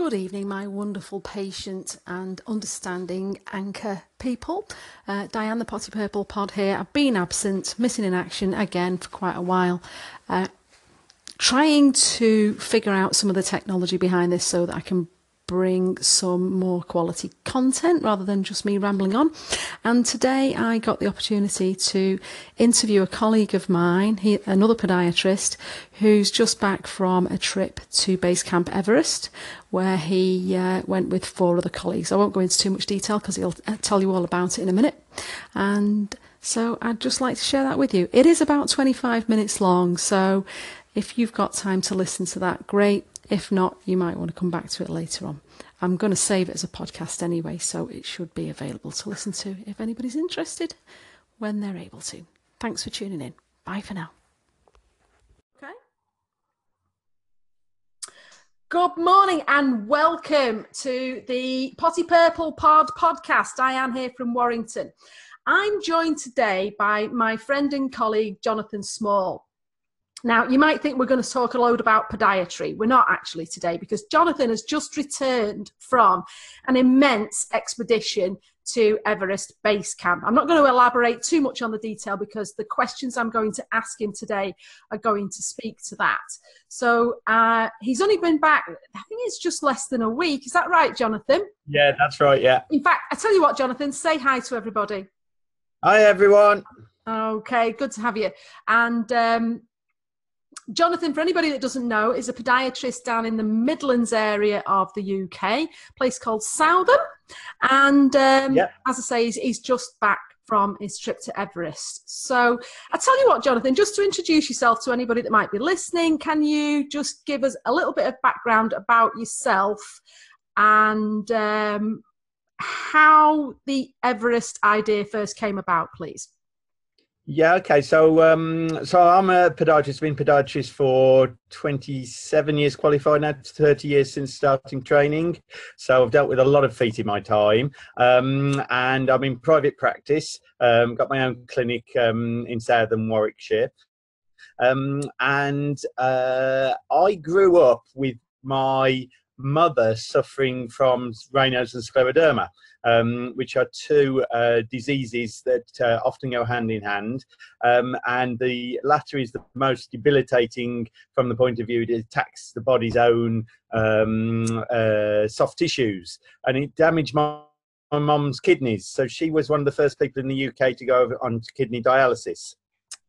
Good evening, my wonderful, patient, and understanding anchor people. Uh, Diane, the Potty Purple Pod here. I've been absent, missing in action again for quite a while. Uh, trying to figure out some of the technology behind this so that I can bring some more quality content rather than just me rambling on. And today I got the opportunity to interview a colleague of mine, he, another podiatrist, who's just back from a trip to Base Camp Everest, where he uh, went with four other colleagues. I won't go into too much detail because he'll uh, tell you all about it in a minute. And so I'd just like to share that with you. It is about 25 minutes long, so if you've got time to listen to that, great. If not, you might want to come back to it later on. I'm going to save it as a podcast anyway, so it should be available to listen to if anybody's interested when they're able to. Thanks for tuning in. Bye for now. Okay. Good morning and welcome to the Potty Purple Pod podcast. Diane here from Warrington. I'm joined today by my friend and colleague Jonathan Small. Now, you might think we're going to talk a load about podiatry. We're not actually today because Jonathan has just returned from an immense expedition to Everest Base Camp. I'm not going to elaborate too much on the detail because the questions I'm going to ask him today are going to speak to that. So uh, he's only been back, I think it's just less than a week. Is that right, Jonathan? Yeah, that's right. Yeah. In fact, I tell you what, Jonathan, say hi to everybody. Hi, everyone. Okay, good to have you. And um, Jonathan, for anybody that doesn't know, is a podiatrist down in the Midlands area of the UK, a place called Southam. And um, as I say, he's, he's just back from his trip to Everest. So I tell you what, Jonathan, just to introduce yourself to anybody that might be listening, can you just give us a little bit of background about yourself and um, how the Everest idea first came about, please? Yeah, okay. So, um, so I'm a podiatrist. Been podiatrist for 27 years, qualified now, 30 years since starting training. So I've dealt with a lot of feet in my time, um, and I'm in private practice. Um, got my own clinic um, in Southern Warwickshire, um, and uh, I grew up with my mother suffering from Raynaud's and scleroderma um, which are two uh, diseases that uh, often go hand in hand. Um, and the latter is the most debilitating from the point of view it attacks the body's own um, uh, soft tissues. And it damaged my my mum's kidneys. So she was one of the first people in the UK to go on to kidney dialysis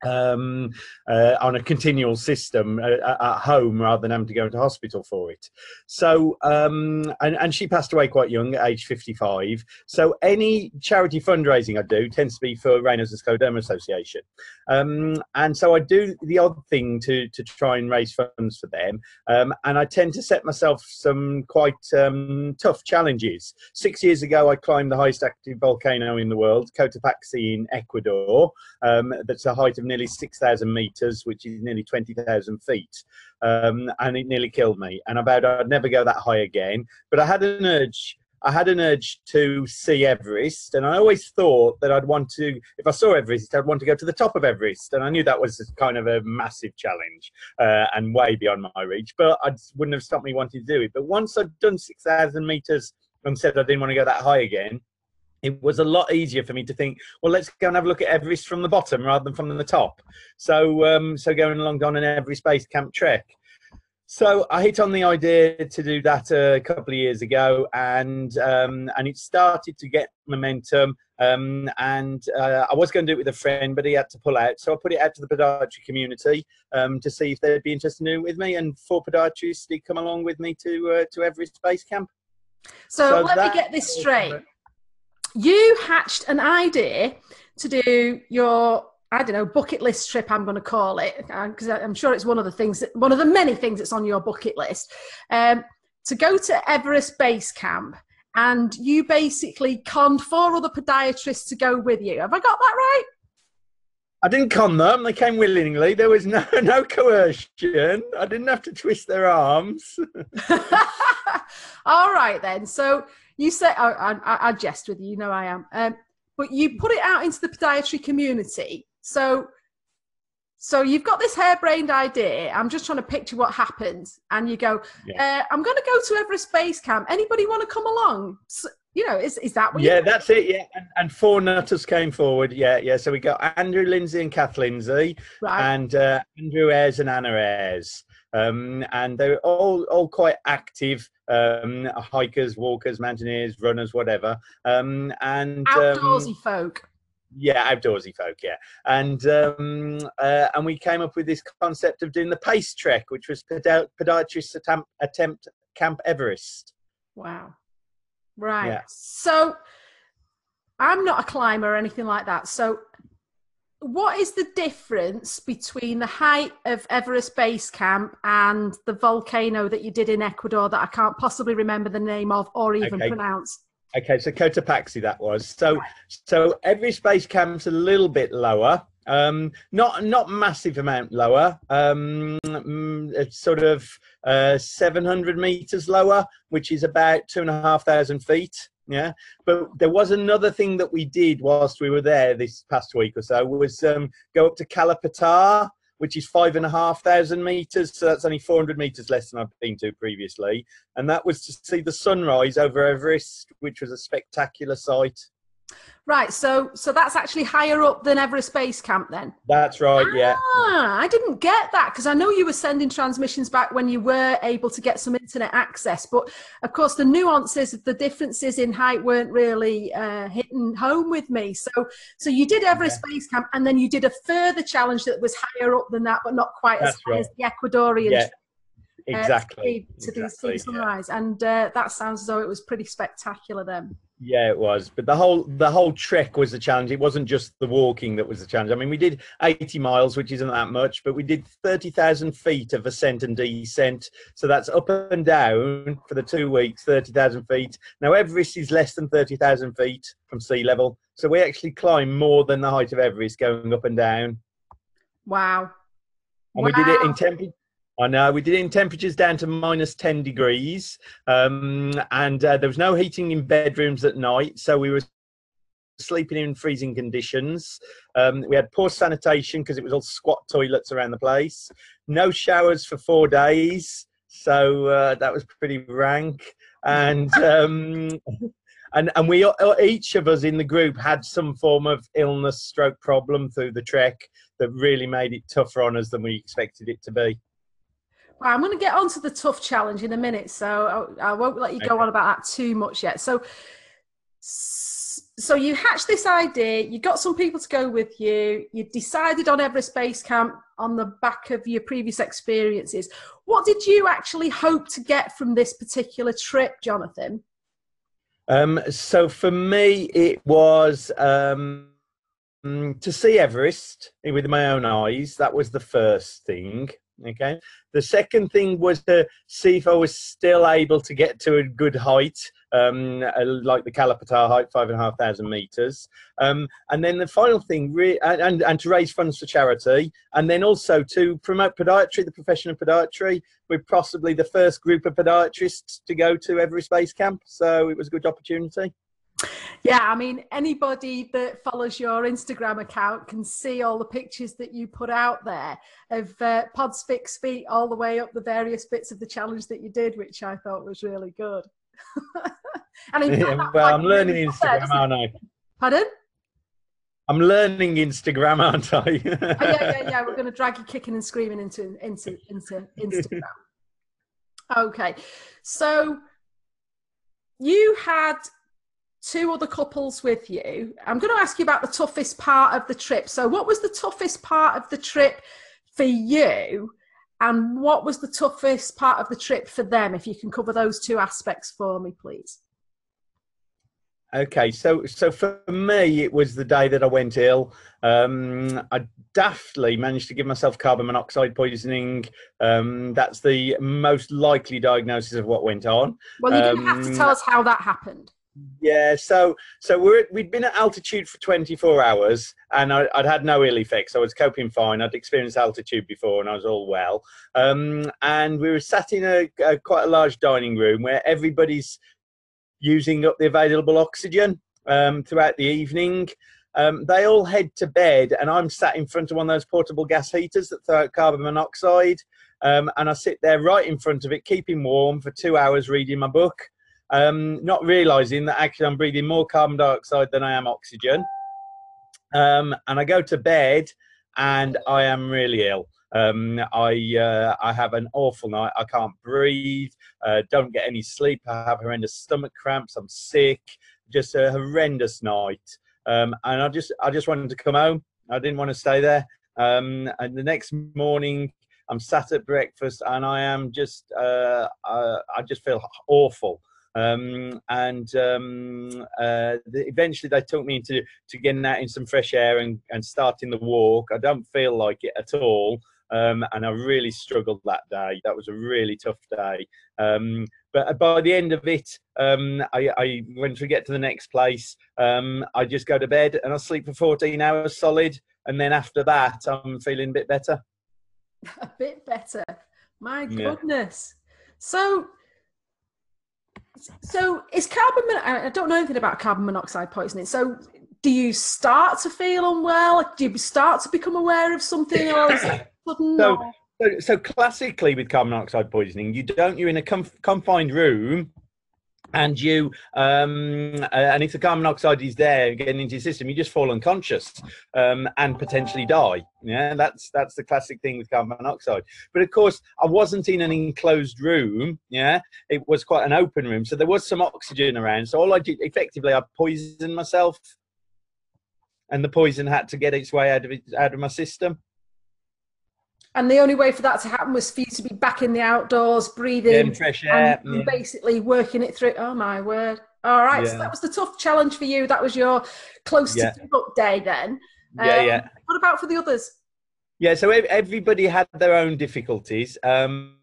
um, uh, on a continual system uh, at home rather than having to go into hospital for it. So, um, and, and she passed away quite young, at age 55. So, any charity fundraising I do tends to be for Raynaud's and Scleroderma Association. Um, and so I do the odd thing to, to try and raise funds for them. Um, and I tend to set myself some quite um, tough challenges. Six years ago, I climbed the highest active volcano in the world, Cotopaxi in Ecuador. Um, that's a height of nearly 6,000 meters, which is nearly 20,000 feet. Um, and it nearly killed me. And I vowed I'd never go that high again. But I had an urge. I had an urge to see Everest, and I always thought that I'd want to, if I saw Everest, I'd want to go to the top of Everest. And I knew that was kind of a massive challenge uh, and way beyond my reach, but I wouldn't have stopped me wanting to do it. But once I'd done 6,000 meters and said I didn't want to go that high again, it was a lot easier for me to think, well, let's go and have a look at Everest from the bottom rather than from the top. So, um, so going along on an Everest Base Camp trek. So I hit on the idea to do that a couple of years ago, and um, and it started to get momentum. Um, and uh, I was going to do it with a friend, but he had to pull out. So I put it out to the podiatry community um, to see if they'd be interested in doing it with me. And four podiatrists did come along with me to uh, to Everest Base Camp. So, so let me get this straight you hatched an idea to do your I don't know bucket list trip. I'm going to call it because uh, I'm sure it's one of the things that one of the many things that's on your bucket list um, to go to Everest Base Camp. And you basically conned four other podiatrists to go with you. Have I got that right? I didn't con them. They came willingly. There was no no coercion. I didn't have to twist their arms. All right then. So you say I, I, I, jest with you, you know I am. Um, but you put it out into the podiatry community. So So you've got this harebrained idea. I'm just trying to picture what happens, and you go, yeah. uh, "I'm going to go to Everest Base Camp. Anybody want to come along?" So, you know, is is that what? Yeah, that's it. Yeah, and, and, four nutters came forward. Yeah, yeah. So we got Andrew Lindsay and Kath Lindsay, right. and uh, Andrew Ayres and Anna Ayres. Um, and they were all all quite active um, hikers, walkers, mountaineers, runners, whatever. Um, and outdoorsy um, folk. Yeah, outdoorsy folk. Yeah, and um, uh, and we came up with this concept of doing the pace trek, which was podiatrist attempt, attempt Camp Everest. Wow. Right. Yeah. So I'm not a climber or anything like that. So what is the difference between the height of Everest Base Camp and the volcano that you did in Ecuador that I can't possibly remember the name of or even okay. pronounce? Okay, so Cotopaxi that was. So right. so Everest Base Camp's a little bit lower. Um, not not massive amount lower. Um, mm, it's sort of uh, 700 meters lower, which is about two and a half thousand feet. Yeah, but there was another thing that we did whilst we were there this past week or so was um, go up to Kala Patthar, which is five and a half thousand meters. So that's only 400 meters less than I've been to previously, and that was to see the sunrise over Everest, which was a spectacular sight. Right, so so that's actually higher up than Everest Base Camp then. That's right, yeah. Ah, I didn't get that because I know you were sending transmissions back when you were able to get some internet access, but of course the nuances of the differences in height weren't really uh, hitting home with me. So so you did Everest yeah. Base Camp and then you did a further challenge that was higher up than that, but not quite that's as high right. as the Ecuadorian. Yeah. Exactly. Uh, to, exactly, the sunrise, yeah. and uh, that sounds as though it was pretty spectacular then. Yeah, it was. But the whole the whole trek was the challenge. It wasn't just the walking that was the challenge. I mean, we did 80 miles, which isn't that much, but we did 30,000 feet of ascent and descent. So that's up and down for the two weeks, 30,000 feet. Now Everest is less than 30,000 feet from sea level, so we actually climb more than the height of Everest going up and down. Wow. And wow. we did it in temperature I know we did in temperatures down to minus 10 degrees, um, and uh, there was no heating in bedrooms at night, so we were sleeping in freezing conditions. Um, we had poor sanitation because it was all squat toilets around the place. No showers for four days, so uh, that was pretty rank. And um, and and we each of us in the group had some form of illness, stroke problem through the trek that really made it tougher on us than we expected it to be. I'm going to get on to the tough challenge in a minute, so I, I won't let you go okay. on about that too much yet. So, so you hatched this idea, you got some people to go with you, you decided on Everest Base Camp on the back of your previous experiences. What did you actually hope to get from this particular trip, Jonathan? Um, so for me, it was um, to see Everest with my own eyes. That was the first thing. Okay. The second thing was to see if I was still able to get to a good height, um, uh, like the Kala Patthar height, five and a half thousand meters. Um, and then the final thing, re- and, and to raise funds for charity, and then also to promote podiatry, the profession of podiatry. We're possibly the first group of podiatrists to go to Everest Base Camp, so it was a good opportunity. Yeah, I mean, anybody that follows your Instagram account can see all the pictures that you put out there of uh, Pod's Fix Feet all the way up the various bits of the challenge that you did, which I thought was really good. and in fact, well, I'm learning really Instagram, there, aren't I? Pardon? I'm learning Instagram, aren't I? oh, yeah, yeah, yeah. We're going to drag you kicking and screaming into into into Instagram. okay, so you had two other couples with you. I'm going to ask you about the toughest part of the trip. So, what was the toughest part of the trip for you? And what was the toughest part of the trip for them? If you can cover those two aspects for me, please. Okay, so so for me, it was the day that I went ill. Um, I daftly managed to give myself carbon monoxide poisoning. Um, that's the most likely diagnosis of what went on. Well, you're going to have to um, tell us how that happened. Yeah, so so we're we'd been at altitude for 24 hours, and I, would had no ill effects. I was coping fine. I'd experienced altitude before, and I was all well. Um, and we were sat in a, a, quite a large dining room where everybody's using up the available oxygen um, throughout the evening. um, they all head to bed, and I'm sat in front of one of those portable gas heaters that throw out carbon monoxide. Um, and I sit there right in front of it, keeping warm for two hours reading my book, um, not realizing that actually I'm breathing more carbon dioxide than I am oxygen. Um, and I go to bed and I am really ill. Um, I uh, I have an awful night. I can't breathe. Uh, don't get any sleep. I have horrendous stomach cramps. I'm sick. Just a horrendous night. Um, and I just I just wanted to come home. I didn't want to stay there. Um, and the next morning, I'm sat at breakfast, and I am just uh, I, I just feel awful. Um, and um, uh, the, eventually they took me into to getting out in some fresh air and, and starting the walk. I don't feel like it at all. Um, and I really struggled that day. That was a really tough day. Um, but by the end of it, um, I, I, when we get to the next place, um, I just go to bed and I sleep for 14 hours solid. And then after that, I'm feeling a bit better. A bit better. My goodness. Yeah. So, so is carbon? I don't know anything about carbon monoxide poisoning. So, do you start to feel unwell? Do you start to become aware of something, or is it sudden? So, so, so classically with carbon monoxide poisoning, you don't. You're in a conf- confined room and you um, and if the carbon monoxide is there getting into your system you just fall unconscious um, and potentially die. Yeah that's that's the classic thing with carbon monoxide. But of course i wasn't in an enclosed room yeah? It was quite an open room. So there was some oxygen around. So all i did effectively i poisoned myself. And the poison had to get its way out of it, out of my system and the only way for that to happen was for you to be back in the outdoors, breathing, yeah, fresh air, and yeah. basically working it through. Oh my word! All right, yeah. so that was the tough challenge for you. That was your close to book day then. Yeah, um, yeah. What about for the others? Yeah, so everybody had their own difficulties. Um,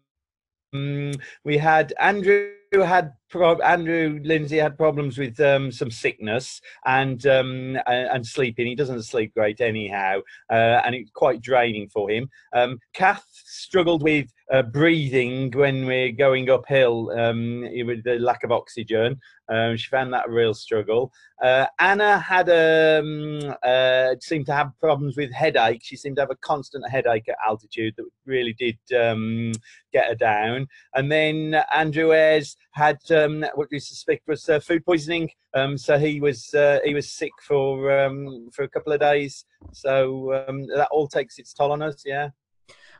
we had Andrew had Andrew Lindsay had problems with um, some sickness and um, and sleeping. He doesn't sleep great anyhow, uh, and it's quite draining for him. Um, Kath struggled with uh, breathing when we're going uphill um, with the lack of oxygen. Um, she found that a real struggle. Uh, Anna had um, uh, seemed to have problems with headache. She seemed to have a constant headache at altitude that really did get her down. And then Andrew Ayres had um, what we suspect was uh, food poisoning. Um, so he was uh, he was sick for um, for a couple of days. So um, that all takes its toll on us. Yeah.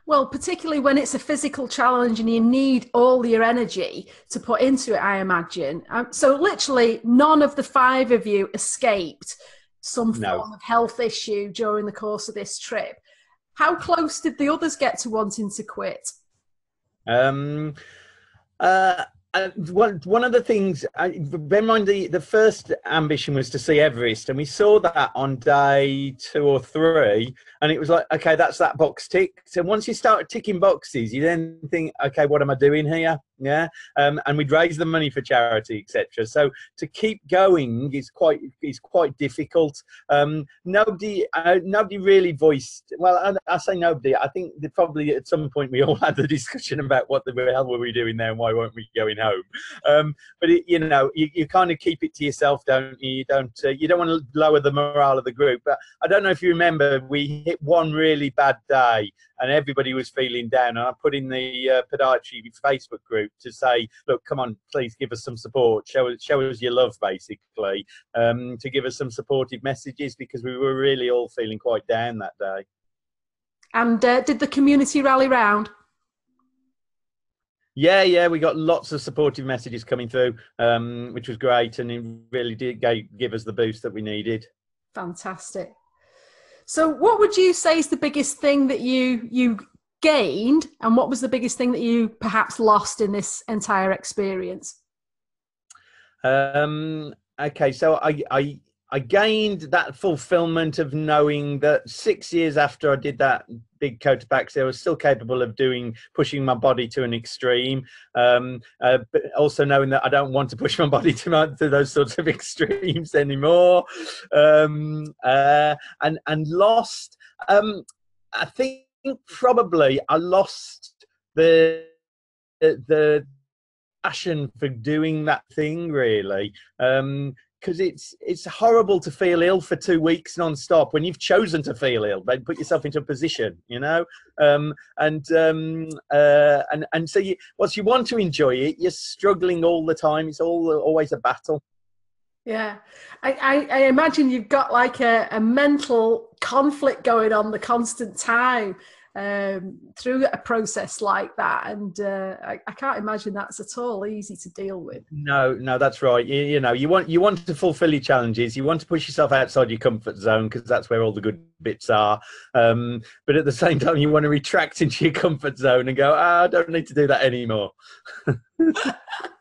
Well, particularly when it's a physical challenge and you need all your energy to put into it, I imagine. Um, so, literally, none of the five of you escaped some no. form of health issue during the course of this trip. How close did the others get to wanting to quit? Um, uh, uh, one one of the things, I, bear in mind, the, the first ambition was to see Everest, and we saw that on day two or three, and it was like, okay, that's that box ticked. And once you start ticking boxes, you then think, okay, what am I doing here? Yeah um, and we'd raise the money for charity etc so to keep going is quite is quite difficult. Um, nobody uh, nobody really voiced well I, I, say nobody i think probably at some point we all had the discussion about what the hell were we doing there and why weren't we going home. Um, but it, you know you, you kind of keep it to yourself don't you? You don't uh, you don't want to lower the morale of the group. But i don't know if you remember we hit one really bad day and everybody was feeling down. And I put in the uh, podiatry Facebook group to say, look, come on, please give us some support. Show us, show us your love, basically, um, to give us some supportive messages because we were really all feeling quite down that day. And uh, did the community rally round? Yeah, yeah, we got lots of supportive messages coming through, um, which was great, and it really did give us the boost that we needed. Fantastic. So, what would you say is the biggest thing that you you gained, and what was the biggest thing that you perhaps lost in this entire experience? Um, okay, so I, I I gained that fulfillment of knowing that six years after I did that big Cotopaxi, I was still capable of doing pushing my body to an extreme. Um, uh, but also knowing that I don't want to push my body to, my, to those sorts of extremes anymore. Um, uh, and and lost. Um, I think probably I lost the the passion for doing that thing really. Um because it's it's horrible to feel ill for two weeks non-stop when you've chosen to feel ill but put yourself into a position you know? Um, and um, uh, and and so you once you want to enjoy it you're struggling all the time. It's all always a battle yeah i i, I imagine you've got like a, a mental conflict going on the constant time um, through a process like that. And uh, I, I, can't imagine that's at all easy to deal with. No, no, that's right. You, you, know, you want you want to fulfill your challenges. You want to push yourself outside your comfort zone because that's where all the good bits are. Um, but at the same time, you want to retract into your comfort zone and go, oh, I don't need to do that anymore.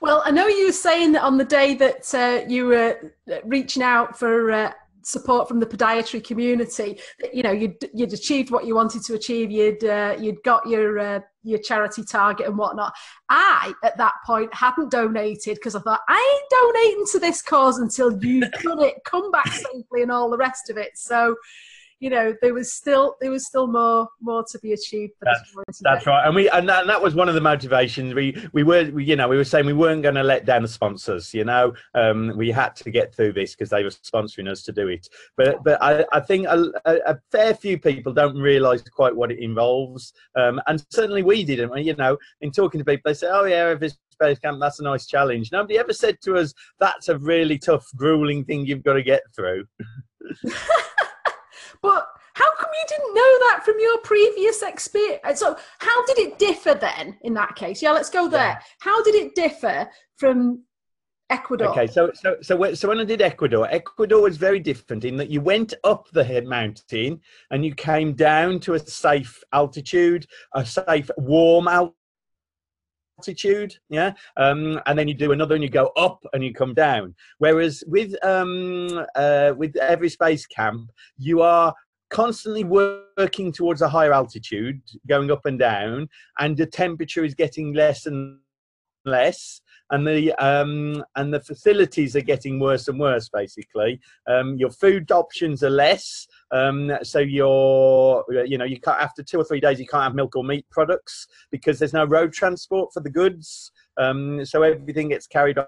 well, I know you were saying that on the day that uh, you were reaching out for uh, support from the podiatry community that you know you'd you'd achieved what you wanted to achieve you'd uh, you'd got your uh, your charity target and whatnot. I at that point hadn't donated because i thought i ain't donating to this cause until you've done it come back safely and all the rest of it. So you know there was still there was still more more to be achieved that's, that's right. And we and that, and that, was one of the motivations. We we were we, you know we were saying we weren't going to let down the sponsors you know? Um, we had to get through this because they were sponsoring us to do it. But but i, I think a, a, fair few people don't realize quite what it involves. Um, and certainly we didn't. You know in talking to people they say oh yeah Everest Base Camp, that's a nice challenge. Nobody ever said to us, that's a really tough, grueling thing you've got to get through. But how come you didn't know that from your previous experience? Uh, so, how did it differ then in that case? Yeah, let's go there. Yeah. How did it differ from Ecuador? Okay, so so so so when I did Ecuador, Ecuador was very different in that you went up the mountain and you came down to a safe altitude, a safe warm altitude altitude yeah? Um, and then you do another and you go up and you come down. Whereas with um, uh, with Everest Base Camp you are constantly working towards a higher altitude going up and down and the temperature is getting less and less and the um, and the facilities are getting worse and worse. Basically, um, your food options are less. Um, so you're you know you can't after two or three days you can't have milk or meat products because there's no road transport for the goods. Um, so everything gets carried on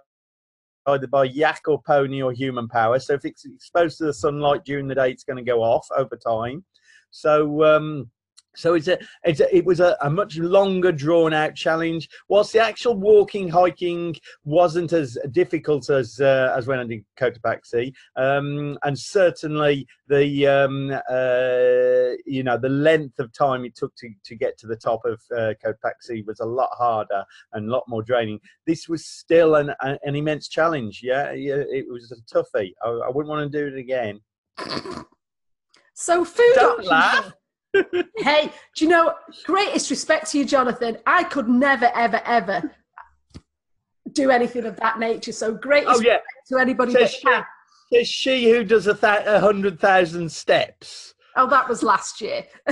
either by yak or pony or human power. So if it's exposed to the sunlight during the day, it's going to go off over time. So um, so it's a, it's a, it was a, a, much longer drawn out challenge. Whilst the actual walking hiking wasn't as difficult as uh, as when I did Cotopaxi, um, and certainly the um, uh, you know the length of time it took to, to get to the top of uh, Cotopaxi was a lot harder and a lot more draining. This was still an, an immense challenge. Yeah, it was a toughie. I, I wouldn't want to do it again. So food Don't options. Laugh hey, do you know, greatest respect to you, Jonathan. I could never, ever, ever do anything of that nature. So greatest oh, yeah. to anybody says that she, can. She who does a, th- hundred thousand steps. Oh, that was last year.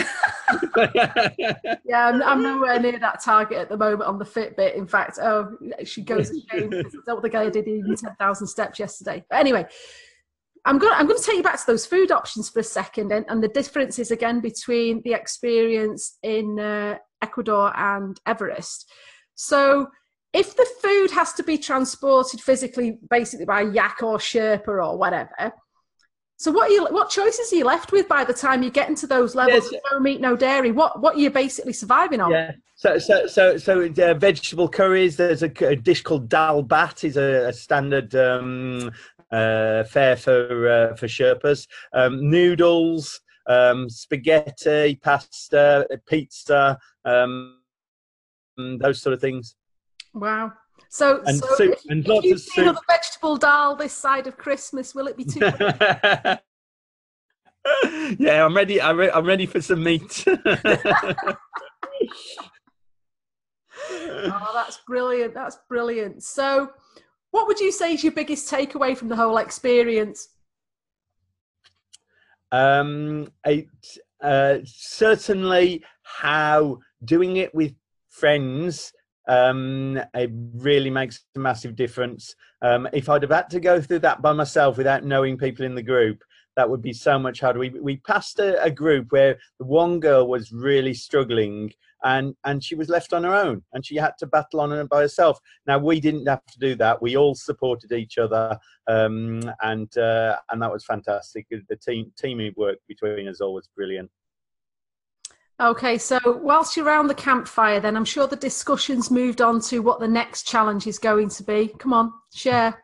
yeah, I'm, I'm, nowhere near that target at the moment on the Fitbit. In fact, oh, she goes and Is that what the guy did even 10,000 steps yesterday? But anyway, I'm going, I'm going to take you back to those food options for a second and, and the differences again between the experience in uh, Ecuador and Everest. So, if the food has to be transported physically, basically by yak or Sherpa or whatever, so what you what choices are you left with by the time you get into those levels? Yes. No meat, no dairy. What what are you basically surviving on? Yeah. So so so so uh, vegetable curries. There's a, a, dish called dal bhat. is a, a standard um, uh, fare for uh, for Sherpas. Um, noodles, um, spaghetti, pasta, pizza, um, those sort of things. Wow. So, and so soup, if, and if you see another vegetable dal this side of Christmas, will it be too? yeah, I'm ready. I'm, re- I'm ready for some meat. oh, that's brilliant. That's brilliant. So, what would you say is your biggest takeaway from the whole experience? Um, it, uh, certainly how doing it with friends um, it really makes a massive difference. Um, if I'd have had to go through that by myself without knowing people in the group, that would be so much harder. We we passed a, a group where the one girl was really struggling and and she was left on her own and she had to battle on by herself now we didn't have to do that we all supported each other um, and uh, and that was fantastic the team teaming work between us all was brilliant Okay, so whilst you're around the campfire, then I'm sure the discussions moved on to what the next challenge is going to be. Come on, share.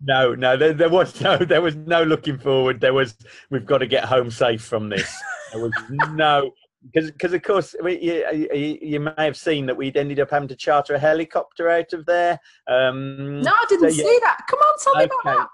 No, no, there, there was no, there was no looking forward. There was, we've got to get home safe from this. There was no, because because of course we, you, you, may have seen that we'd ended up having to charter a helicopter out of there. Um, no, I didn't so, see that. Come on, tell me okay. about that.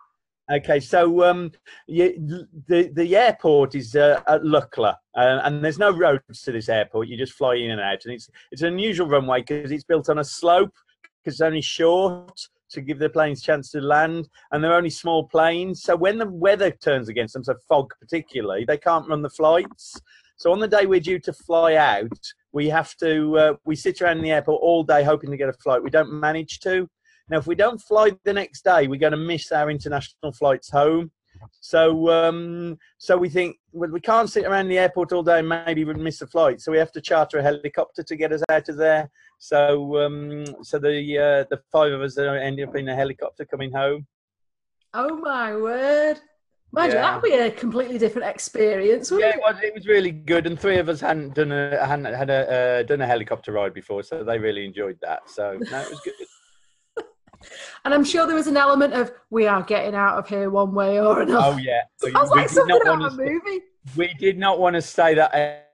Okay, so um, you, the the airport is uh, at Lukla, uh, and there's no roads to this airport. You just fly in and out, and it's it's an unusual runway because it's built on a slope because it's only short to give the planes chance to land, and they're only small planes. So when the weather turns against them, so fog particularly, they can't run the flights. So on the day we're due to fly out, we have to uh, we sit around in the airport all day hoping to get a flight. We don't manage to. Now, if we don't fly the next day, we're going to miss our international flights home. So, um, so we think well, we can't sit around the airport all day and maybe we miss a flight. So we have to charter a helicopter to get us out of there. So, um, so the uh, the five of us ended up in a helicopter coming home. Oh my word! Imagine yeah. that'd be a completely different experience. yeah, it? it? was. It was really good, and three of us hadn't done a hadn't had a uh, done a helicopter ride before, so they really enjoyed that. So no, it was good. And I'm sure there was an element of we are getting out of here one way or another. Oh yeah, sounds like something out of a movie. We did not want to stay that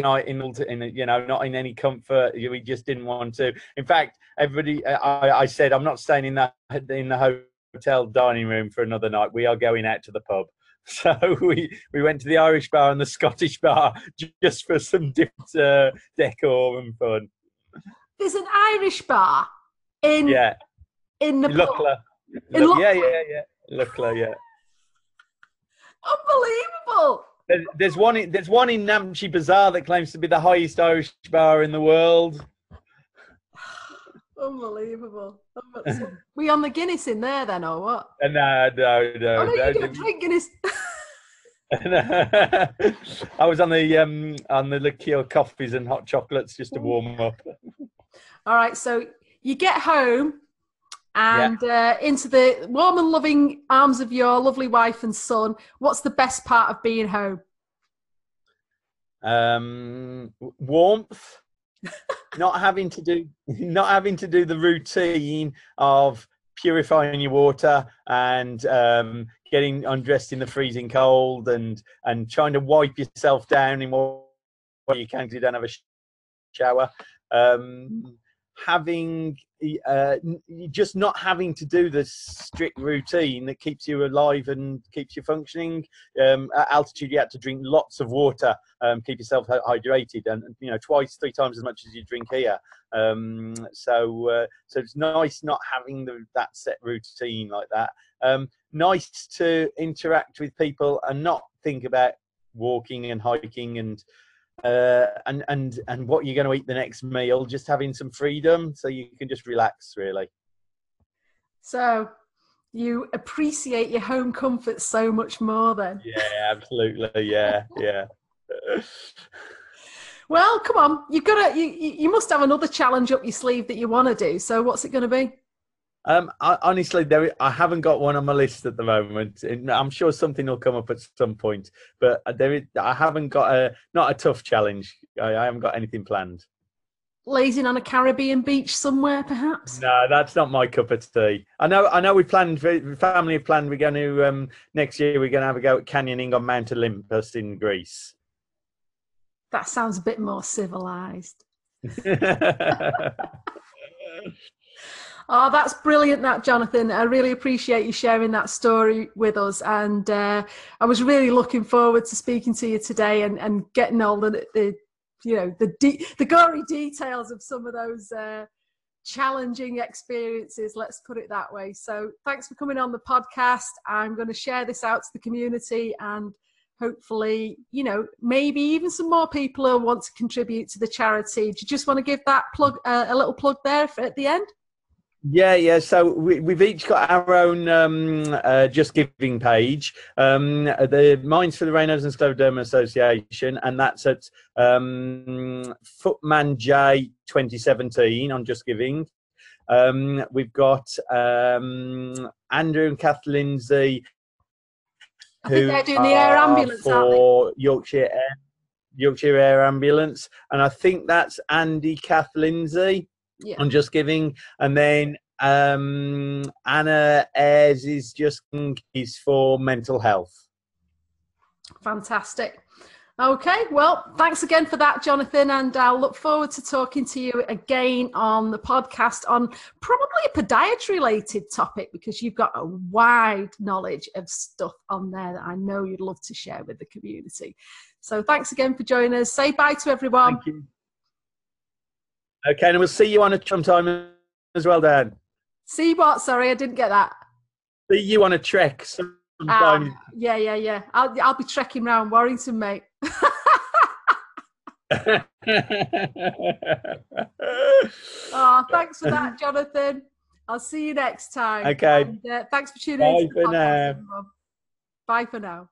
night in, in you know not in any comfort. We just didn't want to. In fact, everybody, I, I said I'm not staying in the in the hotel hotel dining room for another night. We are going out to the pub. So we, we went to the Irish bar and the Scottish bar just for some different uh, decor and fun. There's an Irish bar in yeah in the Lukla. In yeah, yeah, yeah. Lukla, yeah. Unbelievable. There's, there's one. In, there's one in Namche Bazaar that claims to be the highest Irish bar in the world. Unbelievable. we on the Guinness in there then, or what? Uh, no, no, no. Oh, no, you don't drink Guinness. I was on the um on the liqueur coffees and hot chocolates just to warm up. All right, so you get home and yeah. uh, into the warm and loving arms of your lovely wife and son. What's the best part of being home? Um, warmth not having to do not having to do the routine of purifying your water and um, getting undressed in the freezing cold and and trying to wipe yourself down in what you can because you don't have a shower. Um, having uh, just not having to do the strict routine that keeps you alive and keeps you functioning. Um, at altitude, you had to drink lots of water, um, keep yourself hydrated, and you know twice, three times as much as you drink here. Um, so, uh, so it's nice not having the, that set routine like that. Um, nice to interact with people and not think about walking and hiking and uh, and and and what you're going to eat the next meal. Just having some freedom, so you can just relax, really. So you appreciate your home comfort so much more, then. Yeah, absolutely. Yeah, yeah. well, come on, you've got to. You you must have another challenge up your sleeve that you want to do. So what's it going to be? Um, I, honestly, there, I haven't got one on my list at the moment. And I'm sure something will come up at some point, but there is, I haven't got a not a tough challenge. I, I haven't got anything planned. Lazing on a Caribbean beach somewhere, perhaps. No, that's not my cup of tea. I know. I know. We planned. Family have planned. We're going to um, next year. We're going to have a go at canyoning on Mount Olympus in Greece. That sounds a bit more civilized. Oh, that's brilliant, that Jonathan. I really appreciate you sharing that story with us, and uh, I was really looking forward to speaking to you today and, and getting all the, the you know the de- the gory details of some of those uh, challenging experiences. Let's put it that way. So, thanks for coming on the podcast. I'm going to share this out to the community and hopefully, you know, maybe even some more people will want to contribute to the charity. Do you just want to give that plug uh, a little plug there for, at the end? Yeah, yeah. So we, we've each got our own um, uh, Just Giving page. Um, the mine's for the Raynaud's and Scleroderma Association, and that's at um, Footman J 2017 on Just Giving. Um, we've got um, Andrew and Kathleen Lindsay. I think they're doing the air ambulance, for Yorkshire Air, Yorkshire Air Ambulance, and I think that's Andy Kath Lindsay Yeah. on Just Giving, and then um, Anna Ayres is Just Giving is for mental health. Fantastic. Okay, well, thanks again for that, Jonathan, and I'll look forward to talking to you again on the podcast on probably a podiatry related topic because you've got a wide knowledge of stuff on there that I know you'd love to share with the community. So thanks again for joining us. Say bye to everyone. Okay, and we'll see you on a sometime as well, Dan. See what? Sorry, I didn't get that. See you on a trek Ah, sometime. yeah, yeah, yeah. I'll, I'll be trekking round Warrington, mate. Oh, thanks for that, Jonathan. I'll see you next time. Okay. And, uh, thanks for tuning Bye in. for podcast, now. everyone. Bye for now.